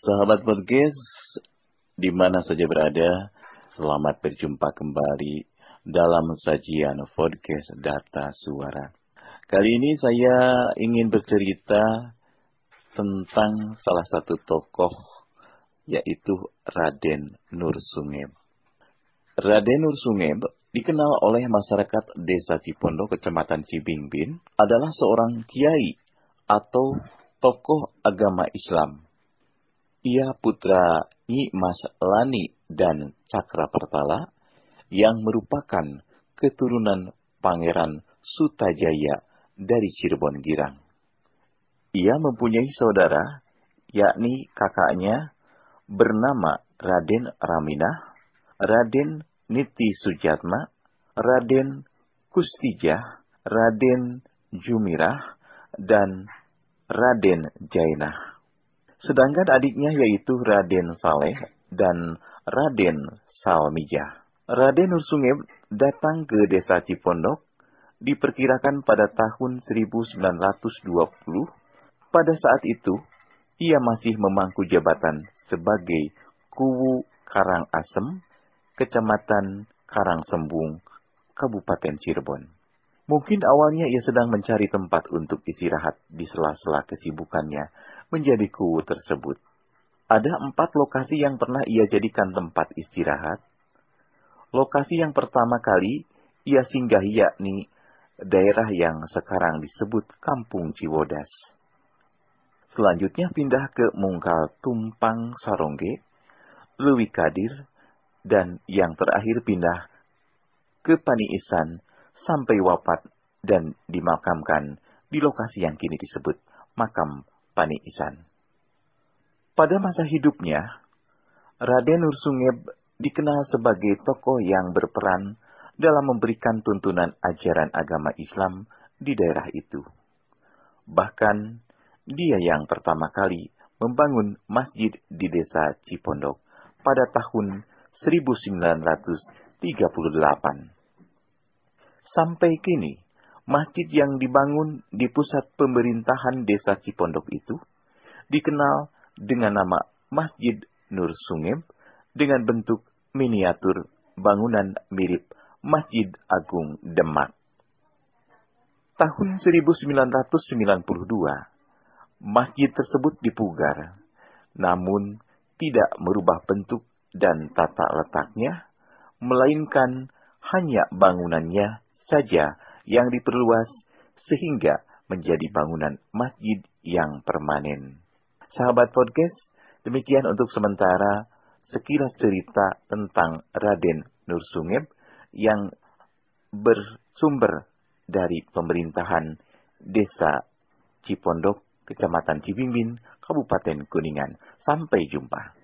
Sahabat podcast, di mana saja berada, selamat berjumpa kembali dalam sajian podcast Data Suara. Kali ini saya ingin bercerita tentang salah satu tokoh, yaitu Raden Nur Sungeb. Raden Nur Sungeb dikenal oleh masyarakat Desa Cipondo, Kecamatan Cibingbin, adalah seorang kiai atau tokoh agama Islam ia putra Nyi Mas Lani dan Cakra Pertala yang merupakan keturunan Pangeran Sutajaya dari Cirebon Girang. Ia mempunyai saudara, yakni kakaknya bernama Raden Raminah, Raden Niti Sujatma, Raden Kustijah, Raden Jumirah, dan Raden Jainah. Sedangkan adiknya yaitu Raden Saleh dan Raden Salmijah. Raden Nursungeb datang ke desa Cipondok diperkirakan pada tahun 1920. Pada saat itu, ia masih memangku jabatan sebagai Kuwu Karangasem, Kecamatan Karangsembung, Kabupaten Cirebon. Mungkin awalnya ia sedang mencari tempat untuk istirahat di sela-sela kesibukannya menjadi kuwu tersebut. Ada empat lokasi yang pernah ia jadikan tempat istirahat. Lokasi yang pertama kali ia singgah yakni daerah yang sekarang disebut Kampung Ciwodas. Selanjutnya pindah ke Mungkal Tumpang Sarongge, Lewi Kadir, dan yang terakhir pindah ke Pani Isan sampai wafat dan dimakamkan di lokasi yang kini disebut makam Pani Isan. Pada masa hidupnya, Raden Nursungeb dikenal sebagai tokoh yang berperan dalam memberikan tuntunan ajaran agama Islam di daerah itu. Bahkan, dia yang pertama kali membangun masjid di desa Cipondok pada tahun 1938. Sampai kini, masjid yang dibangun di pusat pemerintahan desa Cipondok itu dikenal dengan nama Masjid Nur Sungeb dengan bentuk miniatur bangunan mirip Masjid Agung Demak. Tahun 1992, masjid tersebut dipugar, namun tidak merubah bentuk dan tata letaknya, melainkan hanya bangunannya saja yang diperluas sehingga menjadi bangunan masjid yang permanen. Sahabat podcast, demikian untuk sementara sekilas cerita tentang Raden Nur Sungeb yang bersumber dari pemerintahan Desa Cipondok, Kecamatan Cibingbin, Kabupaten Kuningan. Sampai jumpa.